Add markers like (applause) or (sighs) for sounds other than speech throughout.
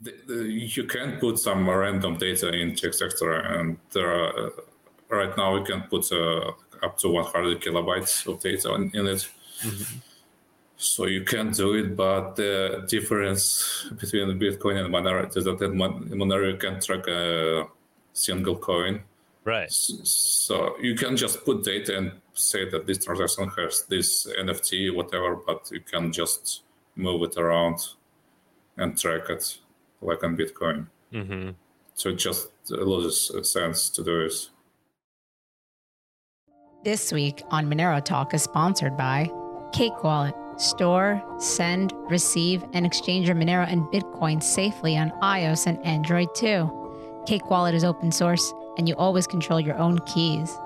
the, the, you can put some random data in TX extra, and there are, uh, right now we can put uh, up to 100 kilobytes of data in, in it. Mm-hmm. So you can do it, but the difference between Bitcoin and Monero is that in Monero can track a single coin. Right. So you can just put data and say that this transaction has this NFT, whatever, but you can just move it around and track it like on Bitcoin. Mm-hmm. So it just loses sense to do this. This week on Monero Talk is sponsored by Cake Wallet. Store, send, receive, and exchange your Monero and Bitcoin safely on iOS and Android too. Cake Wallet is open source, and you always control your own keys.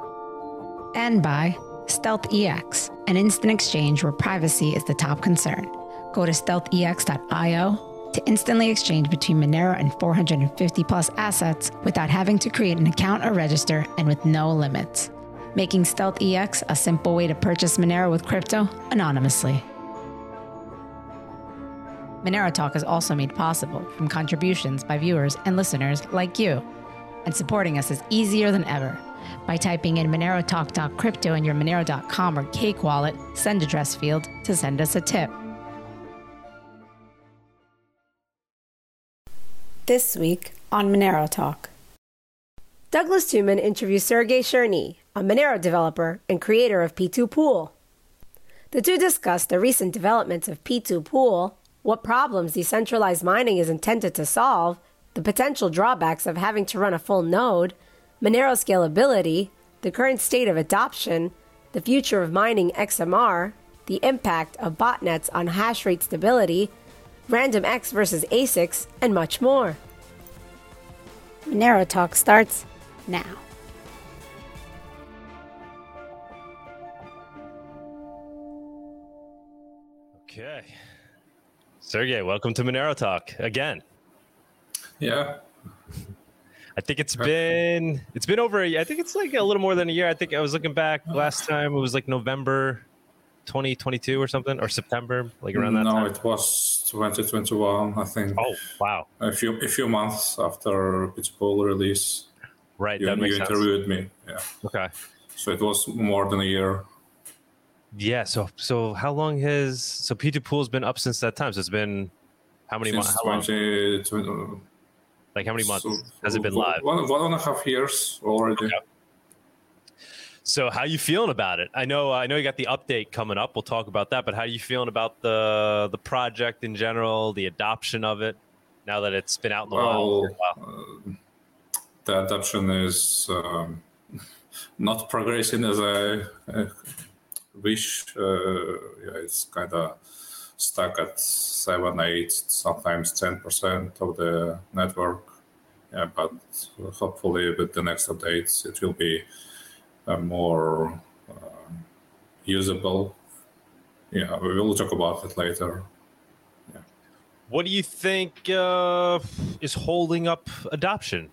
And by Stealth EX, an instant exchange where privacy is the top concern. Go to stealthex.io to instantly exchange between Monero and 450 plus assets without having to create an account or register and with no limits. Making Stealth EX a simple way to purchase Monero with crypto anonymously. Monero Talk is also made possible from contributions by viewers and listeners like you. And supporting us is easier than ever. By typing in Monero Talk Crypto in your Monero.com or Cake wallet, send address field to send us a tip. This week on Monero Talk. Douglas Tuman interviews Sergey Chernykh, a Monero developer and creator of P2 Pool. The two discuss the recent developments of P2 Pool what problems decentralized mining is intended to solve, the potential drawbacks of having to run a full node, Monero scalability, the current state of adoption, the future of mining XMR, the impact of botnets on hash rate stability, RandomX versus ASICs, and much more. Monero Talk starts now. Okay. Sergey, welcome to Monero Talk again. Yeah. I think it's been it's been over. a year. I think it's like a little more than a year. I think I was looking back oh. last time. It was like November 2022 or something, or September, like around that no, time. No, it was 2021. I think. Oh wow! A few a few months after P2Pool release. Right. You, that makes you interviewed me. Yeah. Okay. So it was more than a year. Yeah. So so how long has so P2 Pool's been up since that time? So it's been how many months? How 20, 20, like how many months so, has it been live? One, one and a half years already. Okay. So how are you feeling about it? I know I know you got the update coming up. We'll talk about that. But how are you feeling about the the project in general, the adoption of it now that it's been out in the well, wild? Uh, the adoption is um, (laughs) not progressing as I uh, wish. Uh, yeah, it's kind of stuck at seven, eight, sometimes ten percent of the network. Yeah, but hopefully with the next updates, it will be uh, more uh, usable. Yeah, we will talk about it later. Yeah. What do you think uh, is holding up adoption?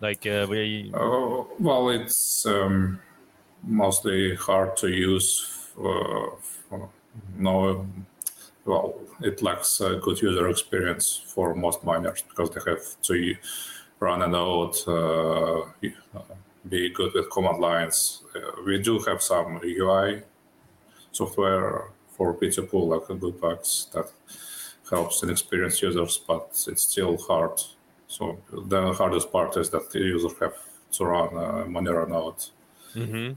Like, uh, we... oh, well, it's um, mostly hard to use. For, for no, well, it lacks a good user experience for most miners because they have to run a node, uh, be good with command lines. Uh, we do have some UI software for P2 Pool, like a Gupax that helps inexperienced users, but it's still hard. So the hardest part is that the user have to run a Monero node. Mm-hmm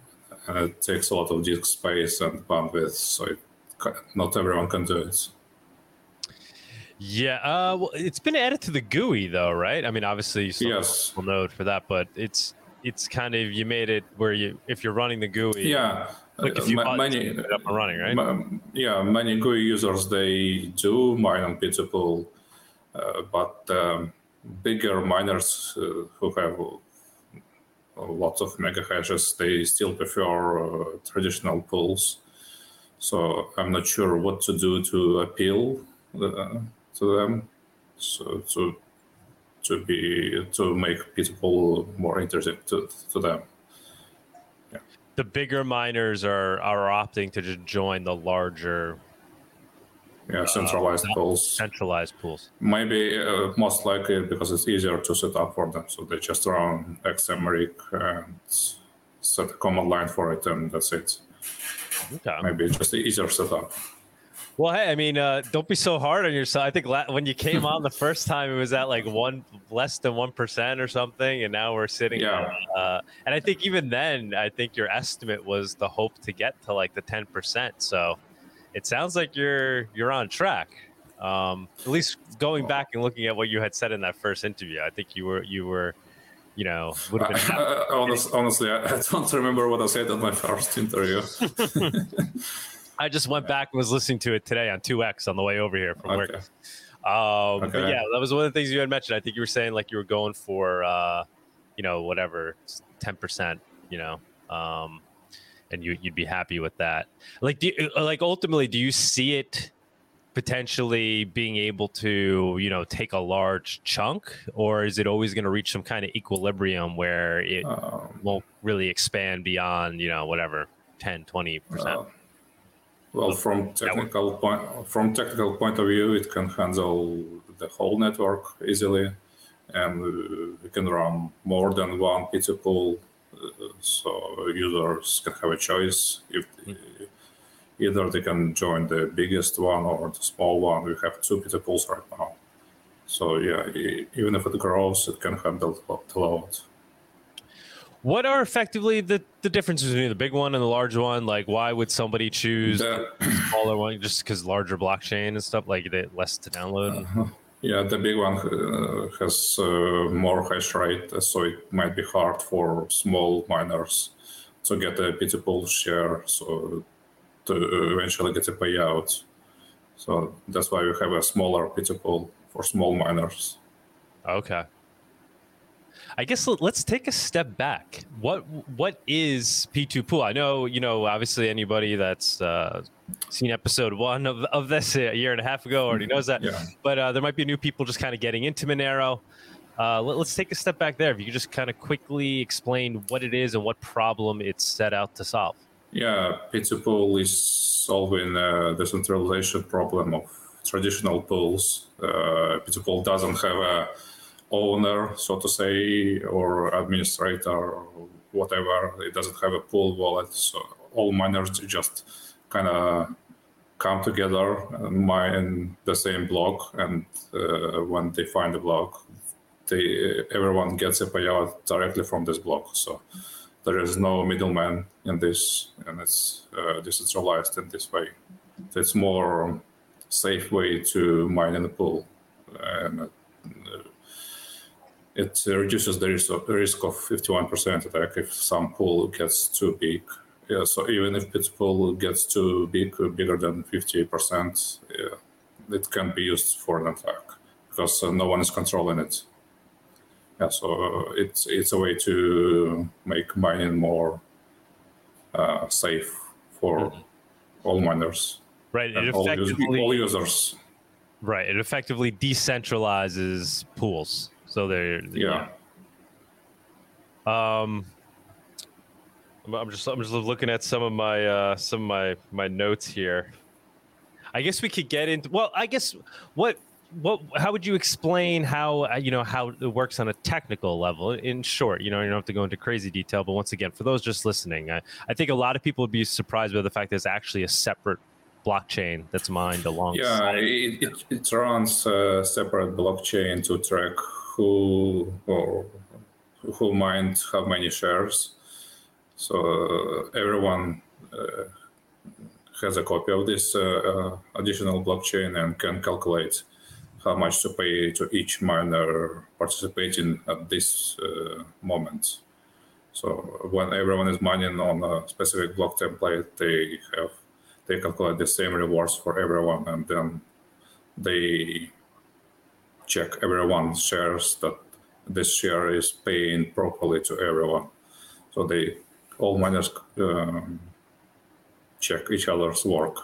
and it takes a lot of disk space and bandwidth, so it, not everyone can do it. Yeah, uh, well, it's been added to the GUI though, right? I mean, obviously, you still yes. node for that, but it's it's kind of you made it where you if you're running the GUI, yeah, like if you uh, many it up and running, right? M- yeah, many GUI users they do mine on P2 uh, but um, bigger miners uh, who have lots of mega hashes, they still prefer uh, traditional pools. So I'm not sure what to do to appeal uh, to them. So to to be to make people more interesting to, to them. Yeah. The bigger miners are are opting to just join the larger yeah, centralized uh, pools. Centralized pools. Maybe uh, most likely because it's easier to set up for them. So they just run xmrig and set a command line for it, and that's it. Okay. Maybe just easier setup. Well, hey, I mean, uh, don't be so hard on yourself. I think la- when you came on the (laughs) first time, it was at like one less than one percent or something, and now we're sitting. Yeah. uh, and I think even then, I think your estimate was the hope to get to like the ten percent. So it sounds like you're you're on track. Um, at least going back and looking at what you had said in that first interview, I think you were you were, you know, would have been. (laughs) Uh, honestly, honestly, I don't remember what I said in my (laughs) first interview. I just went back and was listening to it today on 2X on the way over here from okay. work. Um, okay. But yeah, that was one of the things you had mentioned. I think you were saying like you were going for, uh, you know, whatever, 10%, you know, um, and you, you'd be happy with that. Like, do you, like ultimately, do you see it potentially being able to, you know, take a large chunk, or is it always going to reach some kind of equilibrium where it um, won't really expand beyond, you know, whatever, 10, 20%? Uh, well, from technical point from technical point of view, it can handle the whole network easily, and it can run more than one P2 pool. Uh, so users can have a choice if either they can join the biggest one or the small one. We have two P2 pools right now. So yeah, even if it grows, it can handle the load. What are effectively the, the differences between the big one and the large one? Like, why would somebody choose the smaller one just because larger blockchain and stuff like it less to download? Uh-huh. Yeah, the big one uh, has uh, more hash rate, so it might be hard for small miners to get a P2 pool share, so to eventually get a payout. So that's why we have a smaller P2 pool for small miners. Okay. I guess let's take a step back. What what is P2 Pool? I know you know obviously anybody that's uh, seen episode one of of this a year and a half ago already knows that. Yeah. But uh, there might be new people just kind of getting into Monero. Uh, let, us take a step back there. If you could just kind of quickly explain what it is and what problem it's set out to solve. Yeah, P2 Pool is solving uh, the centralization problem of traditional pools. Uh, P2 Pool doesn't have a owner, so to say, or administrator, or whatever. It doesn't have a pool wallet, so all miners just kind of come together and mine the same block, and uh, when they find the block, they everyone gets a payout directly from this block. So there is no middleman in this, and it's uh, decentralized in this way. So It's more safe way to mine in the pool, and it reduces the risk of, risk of 51% attack if some pool gets too big. Yeah, so even if its pool gets too big, bigger than 50%, yeah, it can be used for an attack because uh, no one is controlling it. Yeah, so uh, it's it's a way to make mining more uh, safe for mm-hmm. all miners. Right, it all, all users. Right, it effectively decentralizes pools. So they're yeah. Um, I'm just I'm just looking at some of my uh, some of my my notes here. I guess we could get into well. I guess what what how would you explain how uh, you know how it works on a technical level in short you know you don't have to go into crazy detail but once again for those just listening i, I think a lot of people would be surprised by the fact there's actually a separate blockchain that's mined along yeah it, it, it runs a separate blockchain to track who or who might have many shares. So uh, everyone uh, has a copy of this uh, additional blockchain and can calculate how much to pay to each miner participating at this moment. So when everyone is mining on a specific block template, they have they calculate the same rewards for everyone, and then they check everyone shares that this share is paying properly to everyone. So they all miners um, check each other's work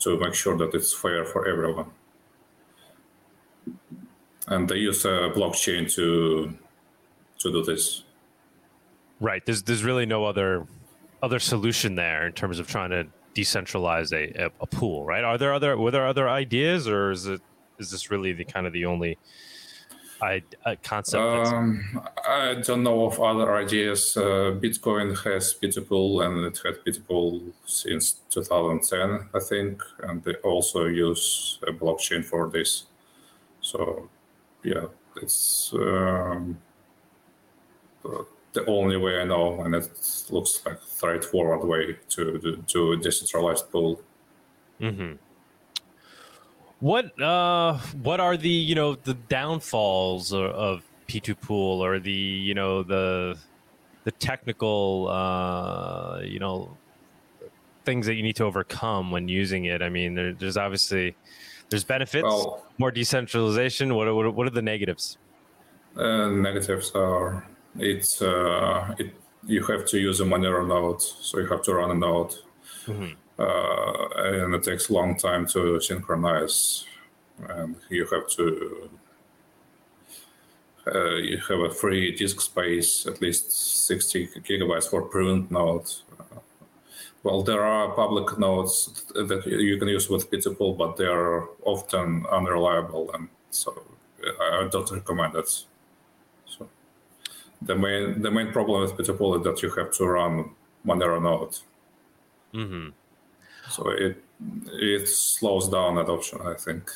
to make sure that it's fair for everyone. And they use a blockchain to to do this. Right. There's there's really no other other solution there in terms of trying to decentralize a, a, pool, right? Are there other were there other ideas, or is it is this really the kind of the only I, uh, concept? Um, I don't know of other ideas. Uh, Bitcoin has P2Pool and it had P2Pool since 2010, I think, and they also use a blockchain for this. So, yeah, it's um, the only way I know, and it looks like a straightforward way to to a decentralized pool. Mm-hmm. What uh, what are the you know the downfalls of, of P2Pool or the you know the the technical uh, you know things that you need to overcome when using it? I mean, there, there's obviously there's benefits, well, more decentralization. What, what what are the negatives? Uh, negatives are it's uh, it you have to use a Monero node, so you have to run a node, mm-hmm. Uh, and it takes a long time to synchronize, and you have to uh, you have a free disk space, at least 60 gigabytes for pruned node. well, there are public nodes that you can use with P2Pool, but they are often unreliable, and so I don't recommend it So the main the main problem with P2Pool is that you have to run Monero node. Mm-hmm. So it it slows down adoption, I think,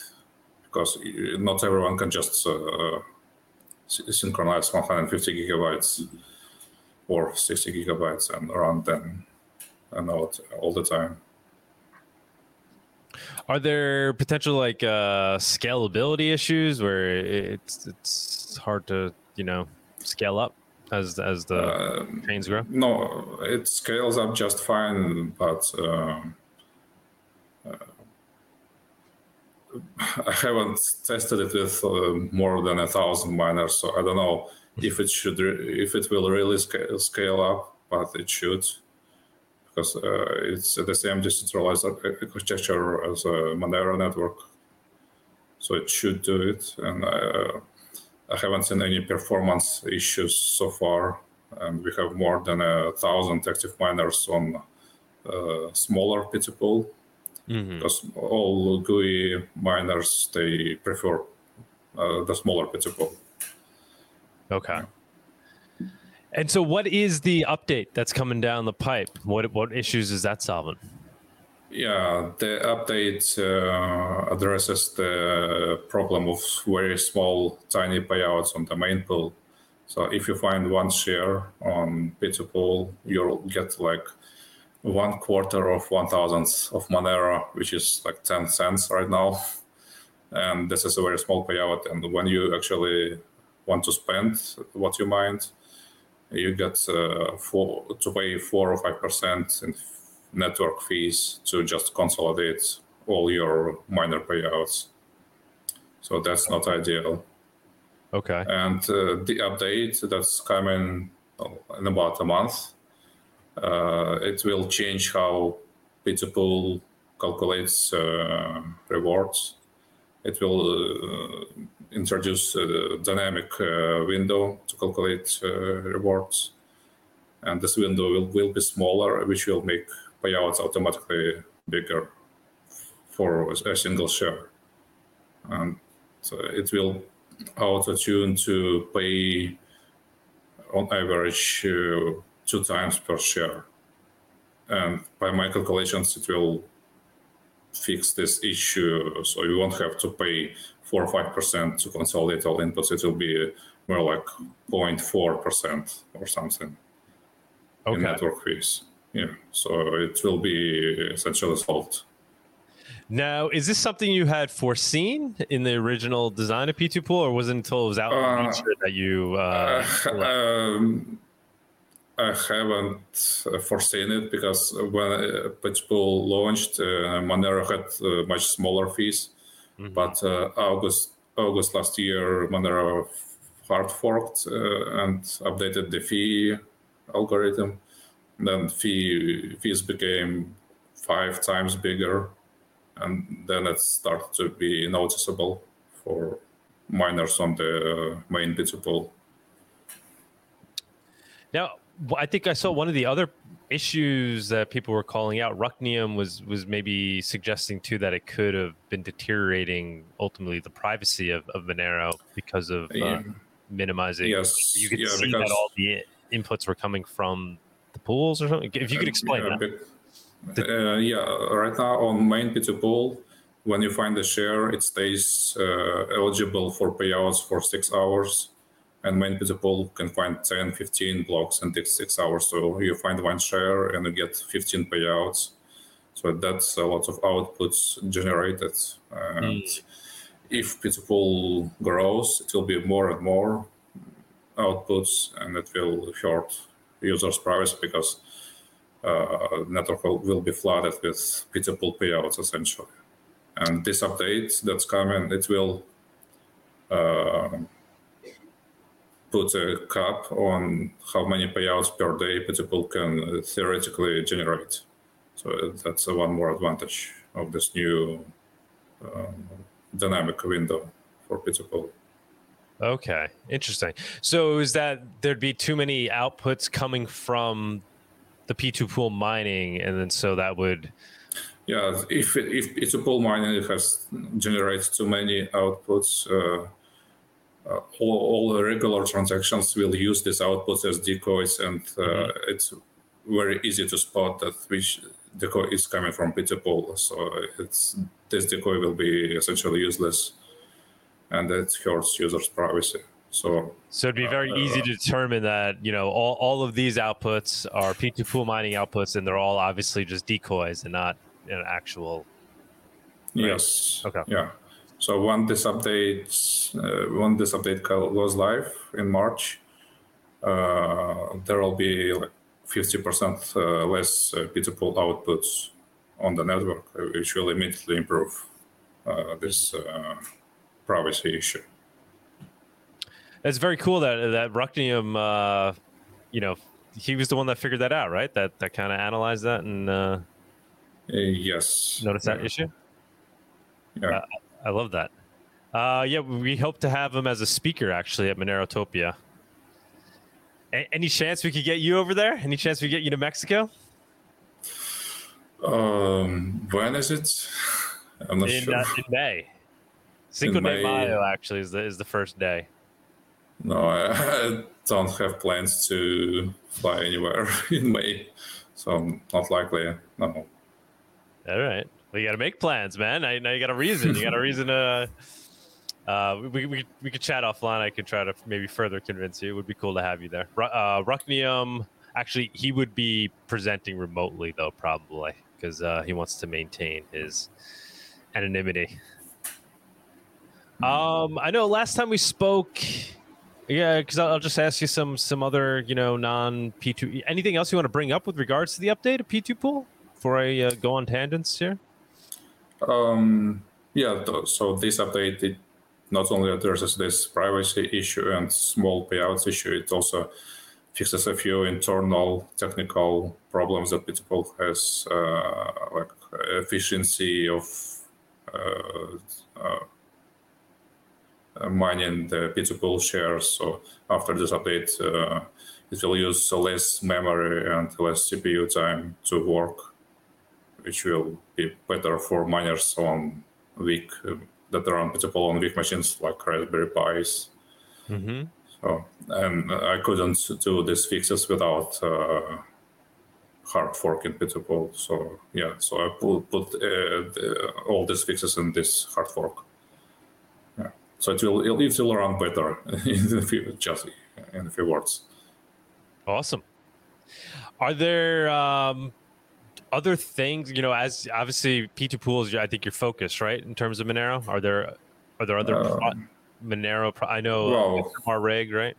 because not everyone can just uh, synchronize 150 gigabytes or 60 gigabytes and run them and node all the time. Are there potential like uh, scalability issues where it's it's hard to you know scale up as as the uh, trains grow? No, it scales up just fine, but uh, I haven't tested it with uh, more than a thousand miners, so I don't know if it should re- if it will really scale, up, but it should because uh, it's the same decentralized architecture as a Monero network, so it should do it and. Uh, I haven't seen any performance issues so far, and we have more than a thousand active miners on uh, smaller P2Pool. Mm-hmm. Because all GUI miners they prefer uh, the smaller P2Pool. Okay. And so, what is the update that's coming down the pipe? What what issues is that solving? Yeah, the update uh, addresses the problem of very small, tiny payouts on the main pool. So if you find one share on P2Pool, you'll get like one quarter of one thousandth of Monero, which is like 10 cents right now. And this is a very small payout. And when you actually want to spend what you mined, you get uh, four, to pay four or five percent in network fees to just consolidate all your miner payouts. So that's not ideal. Okay. And uh, the update that's coming in about a month, it will change how P2Pool calculates uh, rewards. It will uh, introduce a dynamic uh, window to calculate uh, rewards. And this window will, will be smaller, which will make payouts automatically bigger for a single share. And so it will auto tune to pay on average uh, two times per share. And by my calculations, it will fix this issue. So you won't have to pay four or five percent to consolidate all inputs. It will be more like 0.4 percent or something okay. in network fees. Yeah, so it will be essentially solved. Now, is this something you had foreseen in the original design of P2Pool, or was it until it was out uh, that you? Uh, uh, (laughs) um, I haven't foreseen it because when uh, P2Pool launched, uh, Monero had uh, much smaller fees. Mm-hmm. But August August last year, Monero hard forked and updated the fee algorithm then fee, fees became five times bigger, and then it started to be noticeable for miners on the main P2Pool. Now, I think I saw one of the other issues that people were calling out. Rucknium was was maybe suggesting too that it could have been deteriorating ultimately the privacy of, of Monero because of uh, minimizing. Yes, you could yeah, see that all the inputs were coming from the pools or something. If you could explain yeah, that. But, uh, yeah, right now on main P2 pool, when you find the share, it stays uh, eligible for payouts for six hours and main pool can find 10, 15 blocks and takes six hours. So you find one share and you get 15 payouts. So that's a lot of outputs generated. And mm. if pool grows, it will be more and more outputs and it will hurt users' privacy because uh, network will, be flooded with pool payouts essentially. And this update that's coming, it will uh, put a cap on how many payouts per day people can theoretically generate. So that's one more advantage of this new um, dynamic window for people. Okay, interesting. So is that there'd be too many outputs coming from the P2 pool mining, and then so that would. Yeah, if if P2 pool mining has generates too many outputs, uh, uh, all, all, regular transactions will use these outputs as decoys, and uh, mm-hmm. it's very easy to spot that which decoy is coming from P2 So it's this decoy will be essentially useless, and it hurts users' privacy. So, so it'd be very uh, easy to determine that you know all, all of these outputs are P2 pool mining outputs, and they're all obviously just decoys and not an actual. Right? Yes. Okay. Yeah. So when this update uh, when this update goes live in March, uh, there will be like 50% uh, less uh, P2 outputs on the network, which will immediately improve uh, this uh, privacy issue. It's very cool that that Rucknium, uh, you know, he was the one that figured that out, right? That that kind of analyzed that and yes, notice that yeah. issue. Yeah. I love that. Uh, yeah, we hope to have him as a speaker actually at Monerotopia. A- any chance we could get you over there? Any chance we get you to Mexico? Um, when is it? I'm not in, sure. Uh, in May. (laughs) Cinco in de Mayo actually is the is the first day. No, I, (laughs) I don't have plans to fly anywhere (laughs) in May, so not likely. No. All right. Well, you got to make plans, man. Now, now you got a reason. You got a (laughs) reason to. Uh, we, we, we could chat offline. I could try to maybe further convince you. It would be cool to have you there. Uh, Rucknium, actually, he would be presenting remotely, though, probably, because uh, he wants to maintain his anonymity. Um, I know last time we spoke, yeah, because I'll just ask you some some other, you know, non P2. Anything else you want to bring up with regards to the update of P2 pool before I uh, go on tangents here? Um, yeah, so this update it not only addresses this privacy issue and small payouts issue, it also fixes a few internal technical problems that P2 has, uh, like efficiency of uh, uh, mining the P2 shares. So after this update, uh, it will use less memory and less CPU time to work which will be better for miners on weak that are unputable on weak machines like Raspberry Pis. Mm-hmm. So, and I couldn't do these fixes without uh, hard forking P2 So yeah, so I put, put uh, the, all these fixes in this hard fork. Yeah. So it will it will run better (laughs) in a few, just in a few words. Awesome. Are there um, other things, you know, as obviously P2 pools, I think you're focused, right, in terms of Monero. Are there are there other um, pro- Monero? Pro- I know well, XMR rig, right?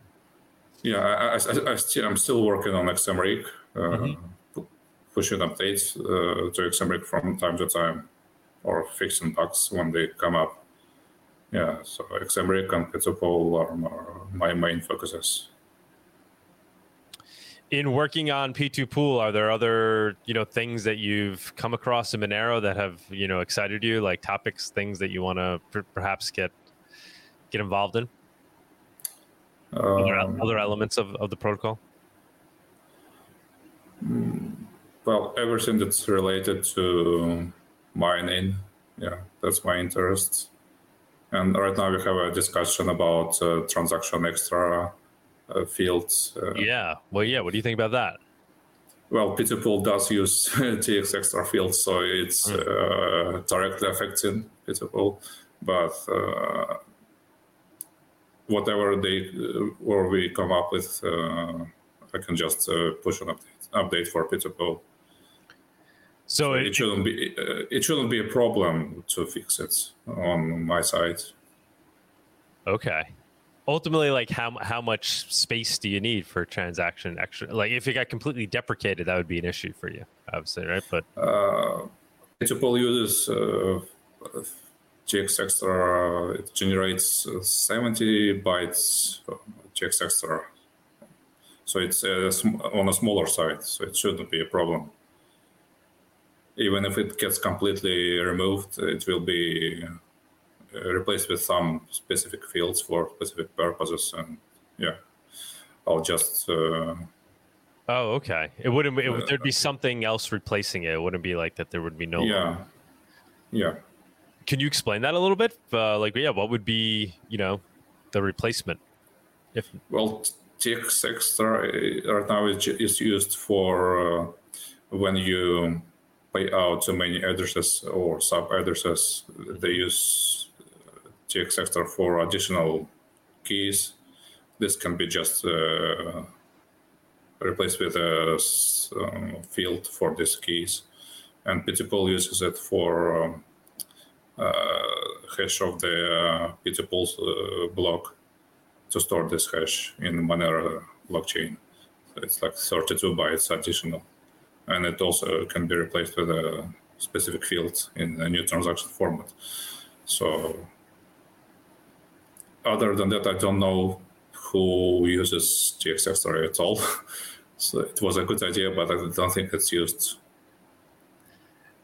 Yeah, I, I, I, still, I'm still working on XMRig, uh, mm-hmm. pushing updates uh, to XMRig from time to time, or fixing bugs when they come up. Yeah, so XMRig and P2 pool are my main focuses in working on P2 Pool, are there other you know things that you've come across in Monero that have you know excited you, like topics, things that you want to per- perhaps get get involved in? Um, other, other, elements of, of the protocol. well, everything that's related to mining, yeah, that's my interest. And right now we have a discussion about uh, transaction extra uh, fields. Uh, yeah. Well, yeah. What do you think about that? Well, P2Pool does use (laughs) TX extra fields, so it's mm. directly affecting P2Pool. But uh, whatever they or we come up with, I can just push an update update for P2Pool. So, so it, it, shouldn't be uh, it shouldn't be a problem to fix it on my side. Okay. Ultimately, like how how much space do you need for transaction extra? Like if it got completely deprecated, that would be an issue for you, obviously, right? But uh, uses uh, TX extra. It generates uh, seventy bytes TX extra, so it's uh, on a smaller side, so it shouldn't be a problem even if it gets completely removed, it will be replaced with some specific fields for specific purposes. And yeah, I'll just. Uh, oh, okay. It wouldn't. It, uh, there'd be something else replacing it. It wouldn't be like that. There would be no. Yeah. Yeah. Can you explain that a little bit? Uh, like, yeah, what would be you know the replacement? If well, TX extra uh, right now is used for uh, when you pay out to many addresses or sub addresses. They use TX extra for additional keys. This can be just uh, replaced with a um, field for these keys. And P2Pool uses it for um, uh, hash of the uh, P2Pool uh, block to store this hash in Monero blockchain. So it's like 32 bytes additional and it also can be replaced with a specific field in a new transaction format. So other than that, I don't know who uses TX extra at all. (laughs) so it was a good idea, but I don't think it's used.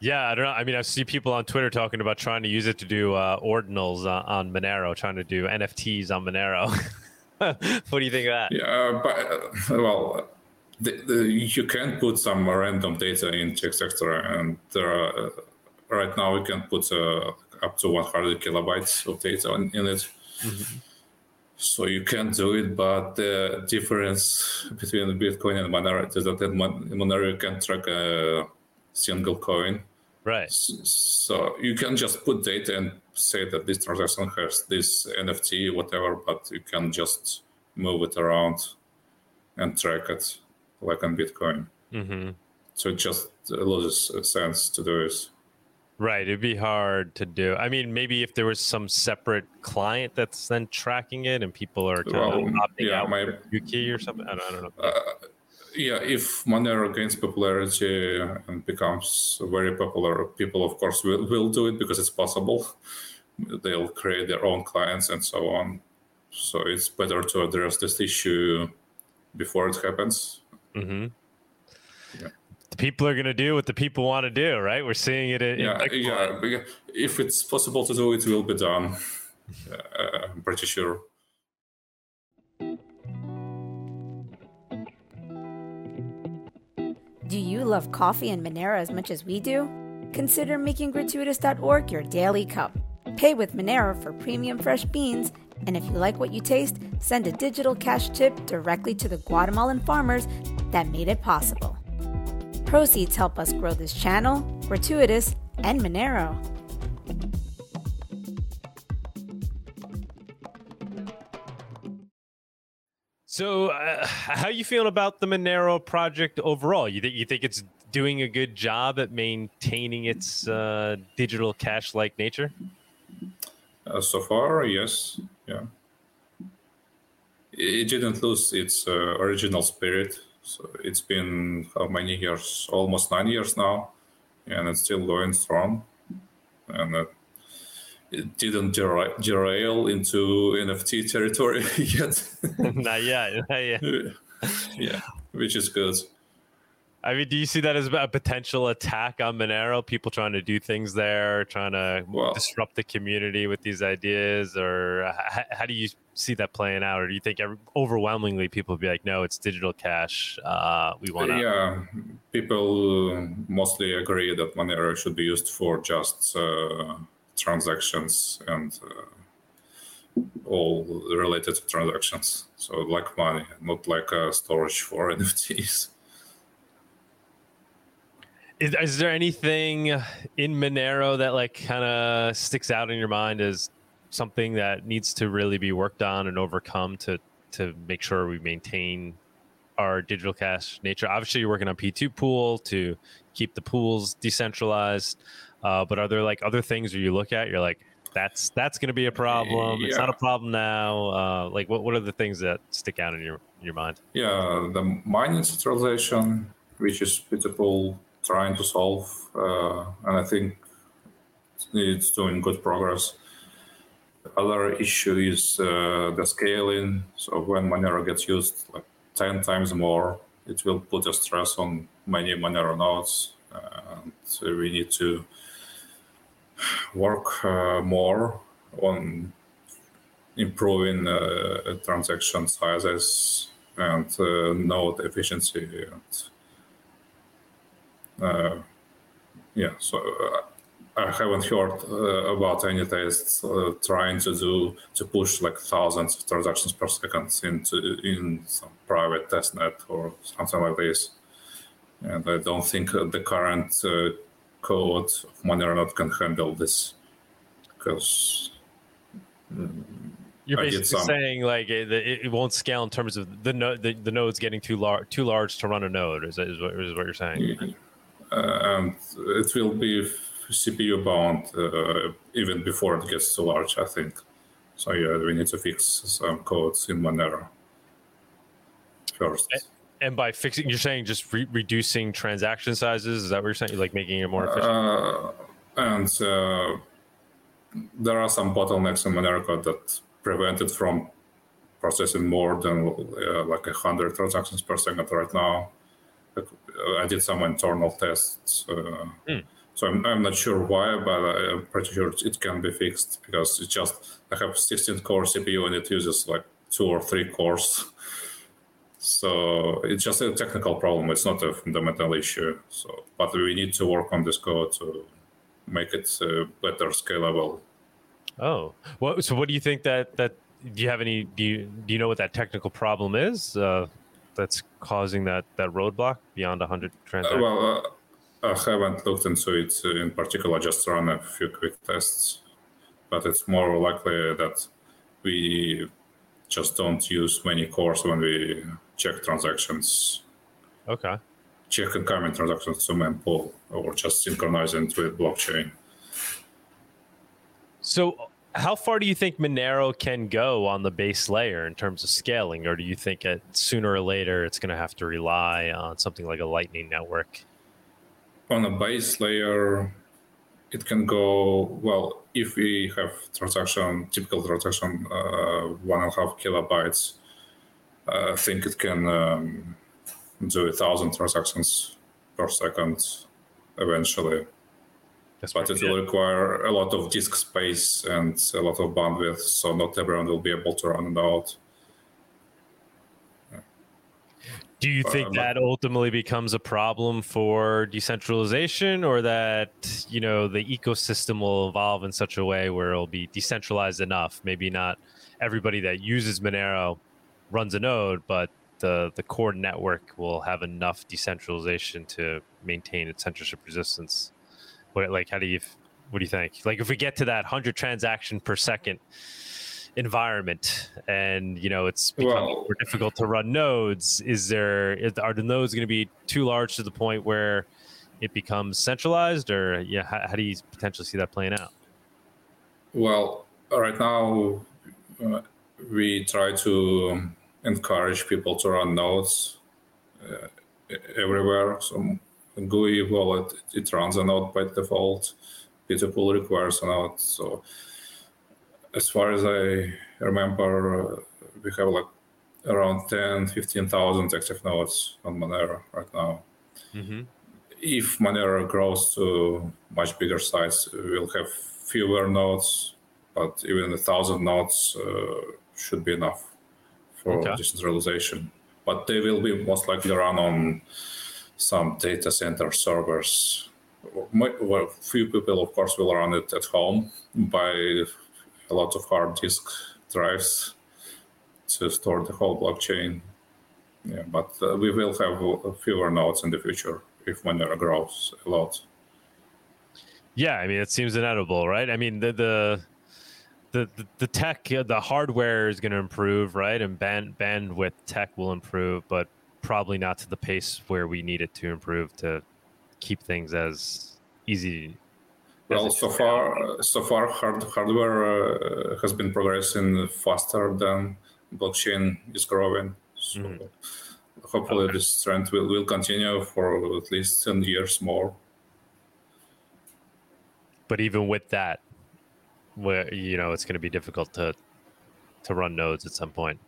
Yeah, I don't know. I mean, I see people on Twitter talking about trying to use it to do uh, ordinals uh, on Monero, trying to do NFTs on Monero. (laughs) what do you think of that? Yeah, but uh, well, the, the, you can put some random data in TX and there are, uh, right now we can put uh, up to 100 kilobytes of data in, in it. Mm-hmm. So you can do it, but the difference between Bitcoin and Monero is that Monero can track a single coin. Right. So you can just put data and say that this transaction has this NFT, whatever, but you can just move it around and track it like on Bitcoin. Mm-hmm. So it just loses sense to do this. Right. It'd be hard to do. I mean, maybe if there was some separate client that's then tracking it and people are kind well, of opting yeah, out my, Yuki or something. I don't, I don't know. Uh, yeah, if Monero gains popularity and becomes very popular, people, of course, will, will do it because it's possible. They'll create their own clients and so on. So it's better to address this issue before it happens Mm-hmm. Yeah. The people are going to do what the people want to do, right? We're seeing it. In, yeah, in yeah. If it's possible to do, it will be done. uh, I'm pretty sure. Do you love coffee and Monero as much as we do? Consider making gratuitous.org your daily cup. Pay with Monero for premium fresh beans and if you like what you taste, send a digital cash tip directly to the Guatemalan farmers that made it possible. Proceeds help us grow this channel, Gratuitous, and Monero. So, uh, how you feeling about the Monero project overall? You think you think it's doing a good job at maintaining its uh, digital cash-like nature? Uh, so far, yes. Yeah. It didn't lose its uh, original spirit. So it's been how many years? Almost nine years now, and it's still going strong. And uh, it didn't derail, derail into NFT territory (laughs) yet. (laughs) not yet. Not yet. (laughs) yeah, which is good. I mean, do you see that as a potential attack on Monero? People trying to do things there, trying to well, disrupt the community with these ideas, or how, how, do you see that playing out? Or do you think overwhelmingly people will be like, "No, it's digital cash. Uh, we want to." Yeah, people mostly agree that Monero should be used for just uh, transactions and uh, all related transactions. So, like money, not like a storage for (laughs) NFTs. Is, is there anything in Monero that like kind of sticks out in your mind as something that needs to really be worked on and overcome to to make sure we maintain our digital cash nature? Obviously, you're working on P2 pool to keep the pools decentralized. Uh, but are there like other things that you look at? You're like, that's that's going to be a problem. Yeah. It's not a problem now. Uh, like, what what are the things that stick out in your your mind? Yeah, the mining centralization, which is P2 pool trying to solve, uh, and I think it's doing good progress. other issue is uh, the scaling. So when Monero gets used like 10 times more, it will put a stress on many Monero nodes. and so we need to work uh, more on improving uh, transaction sizes and uh, node efficiency and yeah, so uh, I haven't heard uh, about any tests trying to do to push like thousands of transactions per second into in some private testnet or something like this. And I don't think the current code of Monero can handle this because mm, you're basically saying like it, it, won't scale in terms of the, no, the the nodes getting too large too large to run a node. Is, is, what, is what you're saying? And it will be CPU bound uh, even before it gets too large, I think. So yeah, we need to fix some codes in Monero first. And by fixing, you're saying just re- reducing transaction sizes? Is that what you're saying? like making it more efficient? Uh, and uh, there are some bottlenecks in Monero code that prevent it from processing more than uh, like 100 transactions per second right now. I did some internal tests. Mm. So I'm, I'm, not sure why, but I'm pretty sure it can be fixed because it's just I have 16 core CPU and it uses like two or three cores. So it's just a technical problem. It's not a fundamental issue. So, but we need to work on this code to make it uh, better scalable. Oh, well, so what do you think that that do you have any do you do you know what that technical problem is? Uh, that's causing that that roadblock beyond 100 transactions? Uh, well, uh, I haven't looked into it in particular. Just run a few quick tests, but it's more likely that we just don't use many cores when we check transactions. Okay. Check incoming transactions to mempool or just synchronizing with blockchain. So how far do you think Monero can go on the base layer in terms of scaling, or do you think it, sooner or later it's going to have to rely on something like a Lightning network? On a base layer, it can go well if we have transaction typical transaction uh, one and a half kilobytes. Uh, I think it can um, do a thousand transactions per second eventually. That's but it will require a lot of disk space and a lot of bandwidth, so not everyone will be able to run it out. Do you think uh, that ultimately becomes a problem for decentralization, or that you know the ecosystem will evolve in such a way where it'll be decentralized enough? Maybe not everybody that uses Monero runs a node, but the the core network will have enough decentralization to maintain its censorship resistance. What like how do you what do you think? Like if we get to that hundred transaction per second environment and you know it's becoming more difficult to run nodes is there are the nodes going to be too large to the point where it becomes centralized or yeah how, how do you potentially see that playing out well right now uh, we try to encourage people to run nodes uh, everywhere so GUI wallet, it runs a node by default. P2Pool requires a node. So as far as I remember, uh, we have like around 10, 15,000 active nodes on Monero right now. Mm-hmm. If Monero grows to much bigger size, we'll have fewer nodes, but even a thousand nodes uh, should be enough for okay. decentralization. But they will be most likely run on some data center servers. Well, few people, of course, will run it at home by a lot of hard disk drives to store the whole blockchain. Yeah, but uh, we will have fewer nodes in the future if Monero grows a lot. Yeah, I mean, it seems inevitable, right? I mean, the the the, the, tech, the hardware is going to improve, right? And band, bandwidth tech will improve, but probably not to the pace where we need it to improve to keep things as easy. Well, so far, so far, hard, hardware uh, has been progressing faster than blockchain is growing. So mm-hmm. hopefully, okay. this trend will, will continue for at least ten years more. But even with that, where you know it's going to be difficult to to run nodes at some point.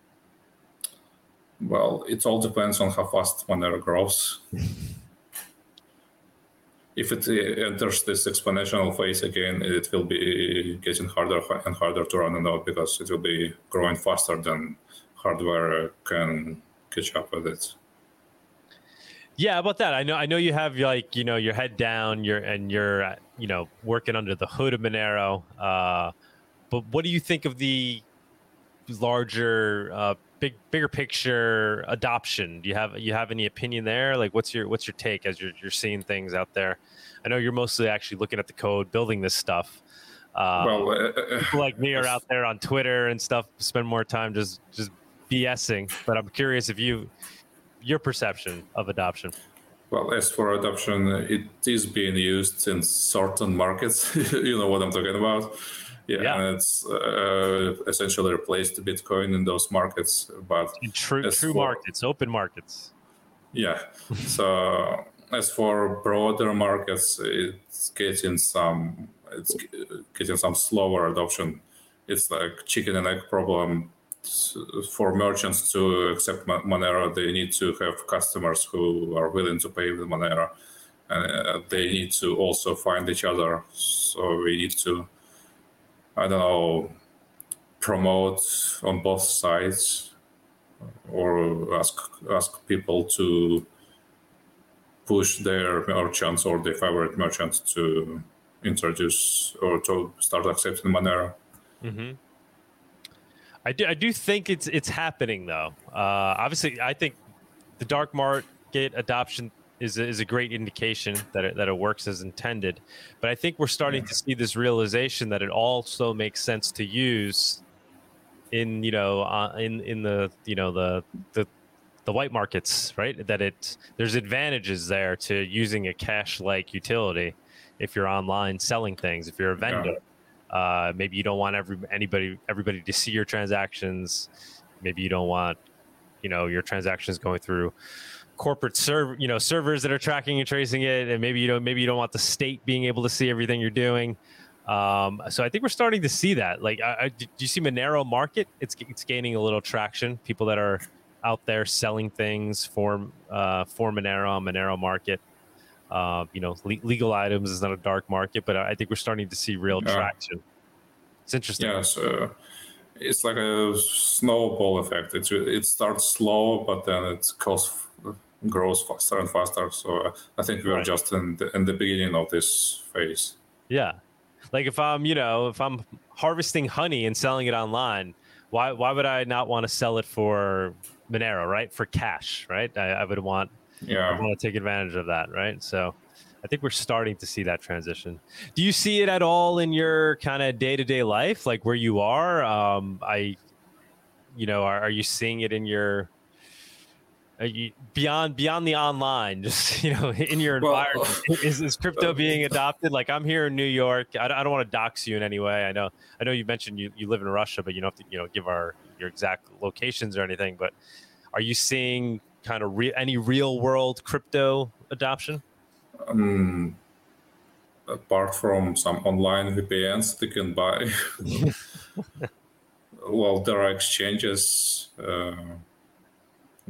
Well, it all depends on how fast Monero grows. if it enters this exponential phase again, it will be getting harder and harder to run a node because it will be growing faster than hardware can catch up with it. Yeah, about that. I know. I know you have like you know your head down. You're and you're you know working under the hood of Monero. Uh, but what do you think of the larger, uh, big, bigger picture adoption? Do you have you have any opinion there? Like, what's your what's your take as you're you're seeing things out there? I know you're mostly actually looking at the code, building this stuff. Uh, well, uh, uh people like me are out there on Twitter and stuff. Spend more time just just BSing. But I'm curious if you your perception of adoption? Well, as for adoption, it is being used in certain markets. (laughs) you know what I'm talking about. Yeah, yeah. and it's uh, essentially replaced Bitcoin in those markets. But in true true for, markets, open markets. Yeah. (laughs) so as for broader markets, it's getting some it's getting some slower adoption. It's like chicken and egg problem for merchants to accept Monero, they need to have customers who are willing to pay with Monero. And uh, they need to also find each other. So we need to, I don't know, promote on both sides or ask ask people to push their merchants or their favorite merchants to introduce or to start accepting Monero. Mm-hmm. I do, I do think it's it's happening though. Uh, obviously, I think the dark market adoption is a, is a great indication that it, that it works as intended. But I think we're starting to see this realization that it also makes sense to use in you know uh, in in the you know the the the white markets, right? That it there's advantages there to using a cash like utility if you're online selling things, if you're a vendor. Yeah uh, maybe you don't want every anybody everybody to see your transactions. Maybe you don't want you know your transactions going through corporate server you know servers that are tracking and tracing it, and maybe you don't maybe you don't want the state being able to see everything you're doing. Um, so I think we're starting to see that. Like, I, I, do you see Monero market? It's it's gaining a little traction. People that are out there selling things for uh, for Monero on Monero market. Uh, you know, le- legal items is not a dark market, but I think we're starting to see real yeah. traction. It's interesting. Yeah, so it's like a snowball effect. It it starts slow, but then it goes grows faster and faster. So uh, I think we are right. just in the, in the beginning of this phase. Yeah, like if I'm you know if I'm harvesting honey and selling it online, why why would I not want to sell it for Monero, right? For cash, right? I, I would want yeah. I want to take advantage of that, right? So I think we're starting to see that transition. Do you see it at all in your kind of day to day life, like where you are? Um, I, you know, are, are you seeing it in your you, beyond beyond the online, (laughs) just you know, in your environment? Well, (laughs) is, is crypto being (laughs) adopted? Like I'm here in New York. I, I don't want to dox you in any way. I know I know you mentioned you, you live in Russia, but you don't have to you know give our your exact locations or anything. But are you seeing kind of re- any real world crypto adoption? Um, apart from some online VPNs they can buy. well, there are exchanges uh,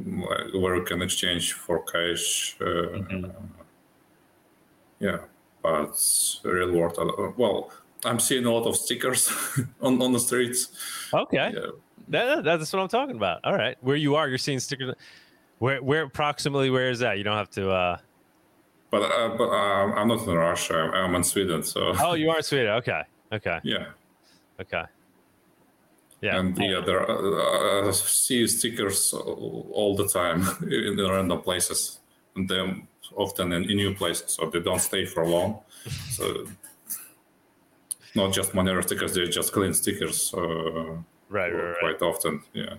where you can exchange for cash. Uh, mm-hmm. Yeah, but real world. Uh, well, I'm seeing a lot of stickers (laughs) on, on the streets. Okay. Yeah. That, that's what I'm talking about. All right. Where you are, you're seeing stickers. Where, where approximately, where is that? You don't have to. Uh... But, uh, but uh, I'm not in Russia. I'm in Sweden. So. Oh, you are in (laughs) Sweden. Okay. Okay. Yeah. Okay. Yeah. And yeah, there are uh, see stickers all the time (laughs) in the random places, and then often in, in new places, so they don't stay for long. so not just Monero stickers; they're just clean stickers. Uh, right, right, Quite often, yeah.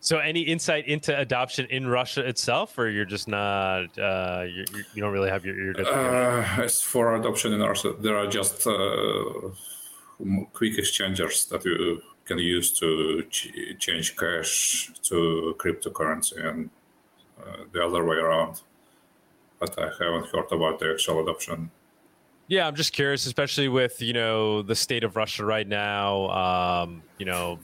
So, any insight into adoption in Russia itself, or you're just not, uh, you, you don't really have your ear to uh, As for adoption in Russia, there are just uh, quick exchangers that you can use to ch- change cash to cryptocurrency and uh, the other way around. But I haven't heard about the actual adoption. Yeah, I'm just curious, especially with you know the state of Russia right now. Um, you know,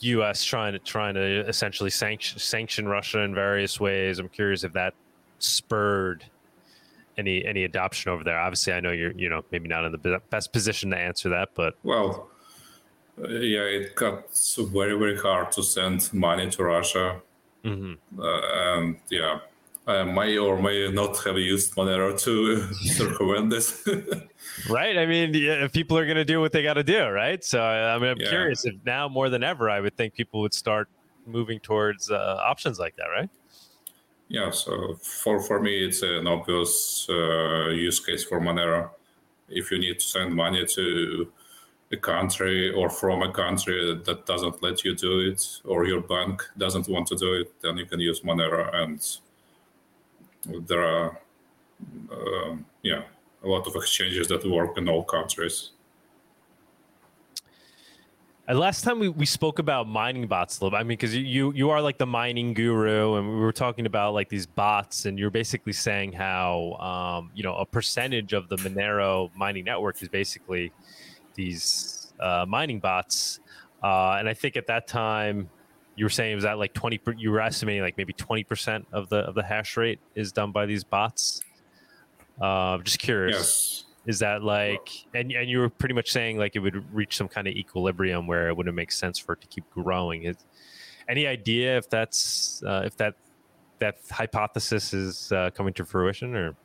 U.S. trying to trying to essentially sanction sanction Russia in various ways. I'm curious if that spurred any any adoption over there. Obviously, I know you're you know maybe not in the best position to answer that, but well, uh, yeah, it got very very hard to send money to Russia, mm-hmm. uh, and yeah, I may or may not have used Monero to (laughs) circumvent this. (laughs) right. I mean, if people are going to do what they got to do, right? So I mean, I'm yeah. curious if now more than ever, I would think people would start moving towards uh, options like that, right? Yeah. So for for me, it's an obvious uh, use case for Monero. If you need to send money to a country or from a country that doesn't let you do it, or your bank doesn't want to do it, then you can use Monero and there are uh, yeah a lot of exchanges that work in all countries. Last time we, we spoke about mining bots a little. I mean, because you you are like the mining guru, and we were talking about like these bots, and you're basically saying how um, you know a percentage of the Monero mining network is basically these uh, mining bots. Uh, and I think at that time you were saying was that like 20 you were estimating like maybe 20% of the of the hash rate is done by these bots uh just curious yes. Is that like and and you were pretty much saying like it would reach some kind of equilibrium where it wouldn't make sense for it to keep growing. Is any idea if that's uh, if that that hypothesis is uh, coming to fruition or?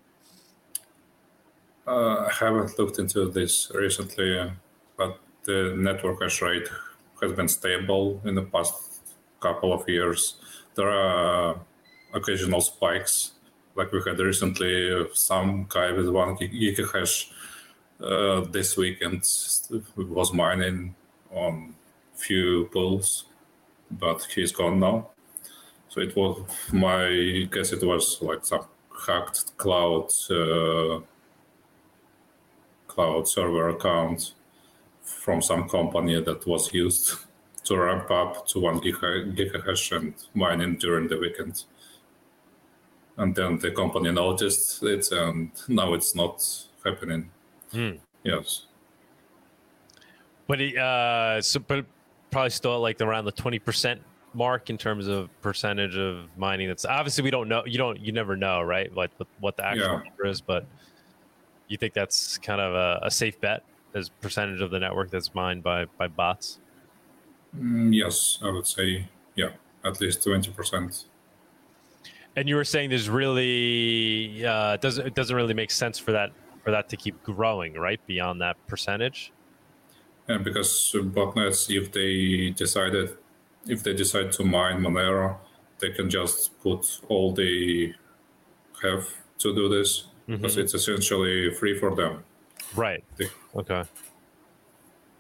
Uh, i haven't looked into this recently but the network hash rate has been stable in the past couple of years. There are occasional spikes, like we had recently some guy with one gigahash uh, this weekend was mining on few pools, but he's gone now. So it was my guess. It was like some hacked cloud uh, cloud server account from some company that was used (laughs) to ramp up to one gigahash and mining during the weekend. And then the company noticed it, and now it's not happening. Hmm. Yes. But uh, so, but probably still like around the twenty percent mark in terms of percentage of mining. That's obviously we don't know. You don't. You never know, right? Like what, what the actual yeah. number is, but you think that's kind of a, a safe bet as percentage of the network that's mined by by bots. Mm, yes, I would say, yeah, at least 20%. And you were saying there's really uh, doesn't it doesn't really make sense for that for that to keep growing, right? Beyond that percentage. Yeah, because botnets, if they decided, if they decide to mine Monero, they can just put all they have to do this mm-hmm. because it's essentially free for them. Right. They, okay.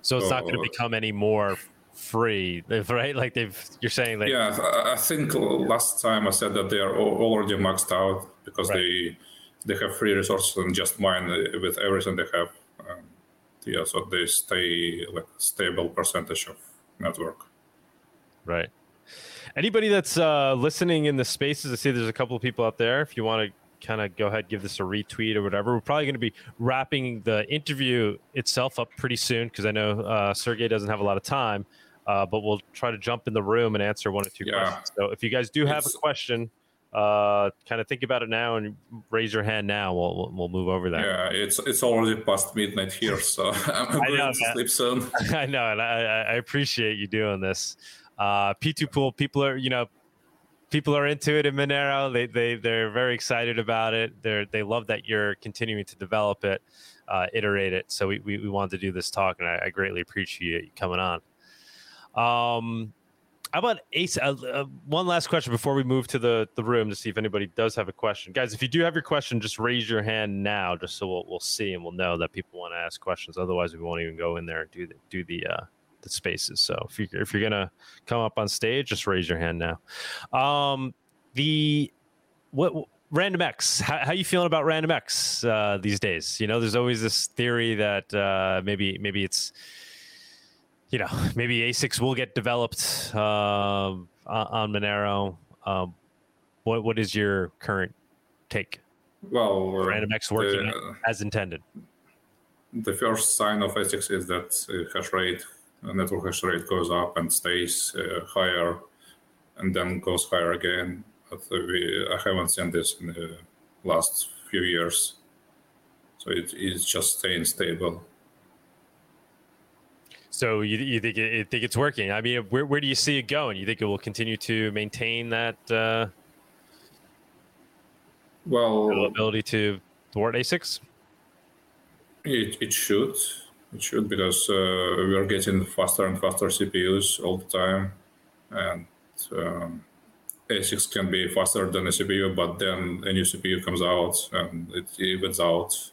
So it's so, not going to become any more free, right? Like they've, you're saying like yeah. I think last time I said that they are already maxed out because right. they they have free resources and just mine with everything they have. Um, yeah, so they stay like stable percentage of network. Right. Anybody that's uh, listening in the spaces, I see there's a couple of people out there. If you want to kind of go ahead, give this a retweet or whatever. We're probably going to be wrapping the interview itself up pretty soon because I know uh, Sergey doesn't have a lot of time. Uh, but we'll try to jump in the room and answer one or two yeah. questions. So if you guys do have it's, a question, uh, kind of think about it now and raise your hand now. We'll, we'll, we'll move over there. Yeah, it's it's already past midnight here, (laughs) so (laughs) I'm going know, to sleep soon. (laughs) I know, and I, I appreciate you doing this. Uh, P2Pool, people are you know people are into it in Monero. They they they're very excited about it. They they love that you're continuing to develop it, uh, iterate it. So we, we, we wanted to do this talk, and I, I greatly appreciate you coming on. Um, how about Ace? Uh, uh, one last question before we move to the the room to see if anybody does have a question, guys. If you do have your question, just raise your hand now, just so we'll we'll see and we'll know that people want to ask questions. Otherwise, we won't even go in there and do the do the uh, the spaces. So if you if you're gonna come up on stage, just raise your hand now. Um, the what RandomX? How, how you feeling about RandomX uh, these days? You know, there's always this theory that uh, maybe maybe it's you know (laughs) maybe ASICs will get developed uh, on Monero. Um, what what is your current take? Well, RandomX working the, as intended. The first sign of ASICs is that hash rate network hash rate goes up and stays uh, higher and then goes higher again. But we, I haven't seen this in the last few years. So it is just staying stable. So you, you think it, you think it's working? I mean, where, where do you see it going? You think it will continue to maintain that uh, well ability to thwart ASICs? It, it should. It should because uh, we are getting faster and faster CPUs all the time, and um, ASICs can be faster than a CPU, but then a new CPU comes out and it evens out.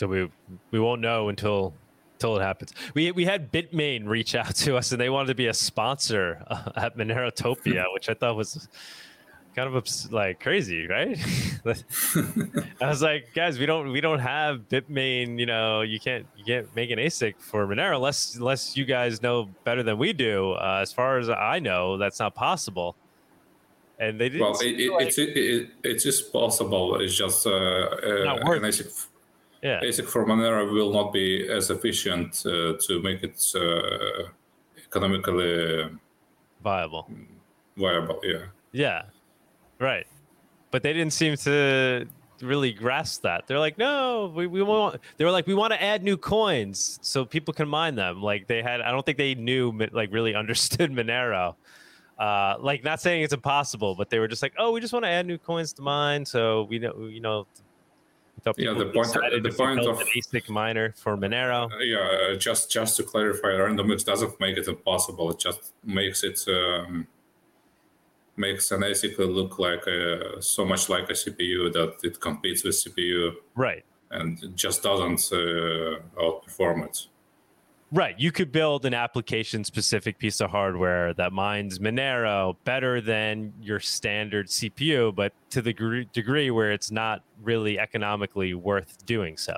So we we won't know until until it happens. We we had Bitmain reach out to us and they wanted to be a sponsor uh, at Monerotopia, which I thought was kind of like crazy, right? (laughs) I was like, guys, we don't we don't have Bitmain. You know, you can't you can't make an ASIC for Monero unless unless you guys know better than we do. Uh, as far as I know, that's not possible. And they didn't. Well, it, it, like, it's it, it, it is just possible. It's just uh, uh, an ASIC. Yeah. ASIC for Monero will not be as efficient uh, to make it uh, economically viable. Viable, yeah. Yeah, Right. But they didn't seem to really grasp that. They're like, no, we, we want, they were like, we want to add new coins so people can mine them. Like they had, I don't think they knew, like really (laughs) understood Monero. Uh, like not saying it's impossible, but they were just like, oh, we just want to add new coins to mine. So we know, you know, yeah, the point, the point of ASIC miner for Monero. Uh, yeah, just just to clarify, randomX doesn't make it impossible. It just makes it um, makes an ASIC look like a, so much like a CPU that it competes with CPU. Right. And it just doesn't uh, outperform it. Right. You could build an application specific piece of hardware that mines Monero better than your standard CPU, but to the degree where it's not really economically worth doing so.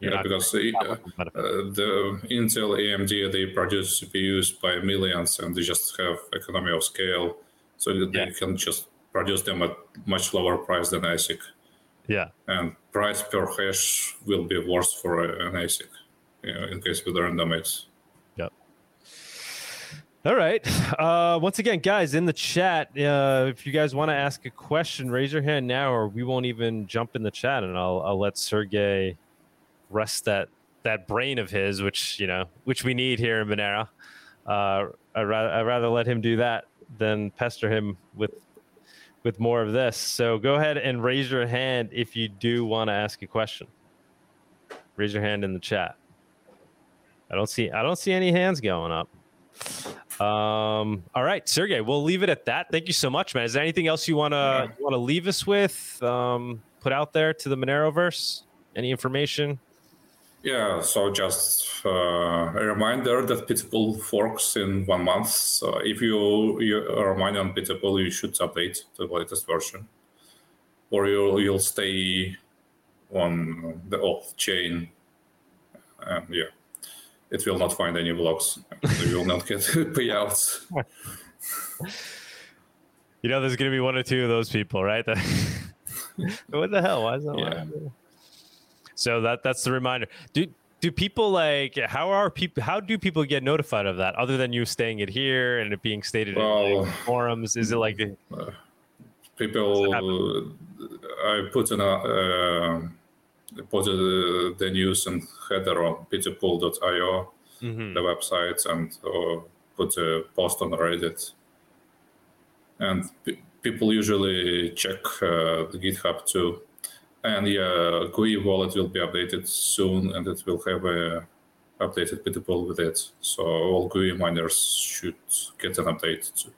You're yeah, because uh, uh, the Intel, AMD, they produce CPUs by millions and they just have economy of scale so that yeah. they can just produce them at much lower price than ASIC. Yeah. And price per hash will be worse for an ASIC you know, in case with RandomX. Yep. All right. Uh, once again, guys, in the chat, uh, if you guys want to ask a question, raise your hand now, or we won't even jump in the chat, and I'll I'll let Sergey rest that that brain of his, which you know, which we need here in Monero. Uh, I'd rather I'd rather let him do that than pester him with with more of this. So go ahead and raise your hand if you do want to ask a question. Raise your hand in the chat. I don't see I don't see any hands going up. Um, all right, Sergey, we'll leave it at that. Thank you so much, man. Is there anything else you wanna want to leave us with? Um, put out there to the Moneroverse? Any information? Yeah, so just uh, a reminder that P2Pool forks in one month. So if you, you are mining on P2Pool, you should update to the latest version, or you'll you'll stay on the off chain. And yeah, it will not find any blocks. you will not get (laughs) payouts. You know, there's going to be one or two of those people, right? (laughs) what the hell? Why is that? Yeah. So that that's the reminder. Do do people like how are people how do people get notified of that other than you staying it here and it being stated well, in like, forums is it like uh, people i put in a uh, put the news and header on p2pool.io mm-hmm. the website and uh, put a post on reddit and p- people usually check uh, the github too and yeah, GUI wallet will be updated soon, and it will have a updated P2Pool with it. So all GUI miners should get an update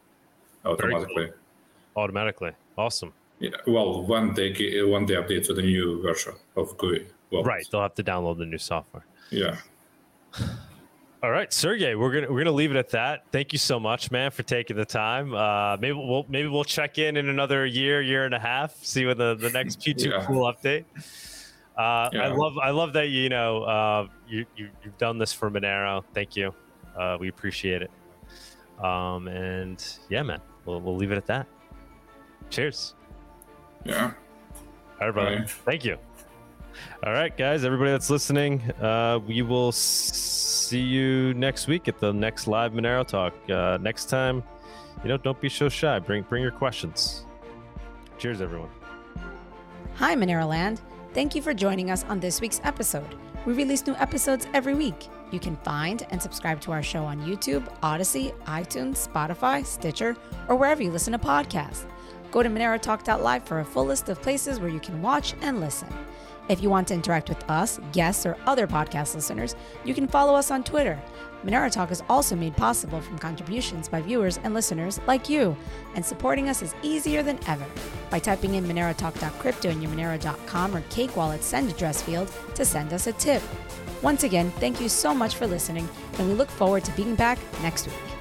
automatically. Cool. Automatically, awesome. Yeah, well, when they when they update to the new version of GUI. Wallet. Right, they'll have to download the new software. Yeah. (sighs) All right, Sergey, we're gonna we're gonna leave it at that. Thank you so much, man, for taking the time. Uh, maybe we'll maybe we'll check in in another year, year and a half, see when the the next (laughs) P2 yeah. Pool update. Uh, yeah. I love I love that you know uh, you, you have done this for Monero. Thank you. Uh, we appreciate it. Um, and yeah, man, we'll we'll leave it at that. Cheers. Yeah. All right, brother. Bye. Thank you. All right, guys, everybody that's listening, uh, we will see you next week at the next live Monero talk. Uh, next time, you know, don't be so shy. Bring bring your questions. Cheers, everyone. Hi, Monero Land. Thank you for joining us on this week's episode. We release new episodes every week. You can find and subscribe to our show on YouTube, Odysee, iTunes, Spotify, Stitcher, or wherever you listen to podcasts. Go to MoneroTalk.live for a full list of places where you can watch and listen. If you want to interact with us, guests, or other podcast listeners, you can follow us on Twitter. Monero Talk is also made possible from contributions by viewers and listeners like you, and supporting us is easier than ever by typing in monerotalk.crypto in your monero.com or Cake Wallet send address field to send us a tip. Once again, thank you so much for listening, and we look forward to being back next week.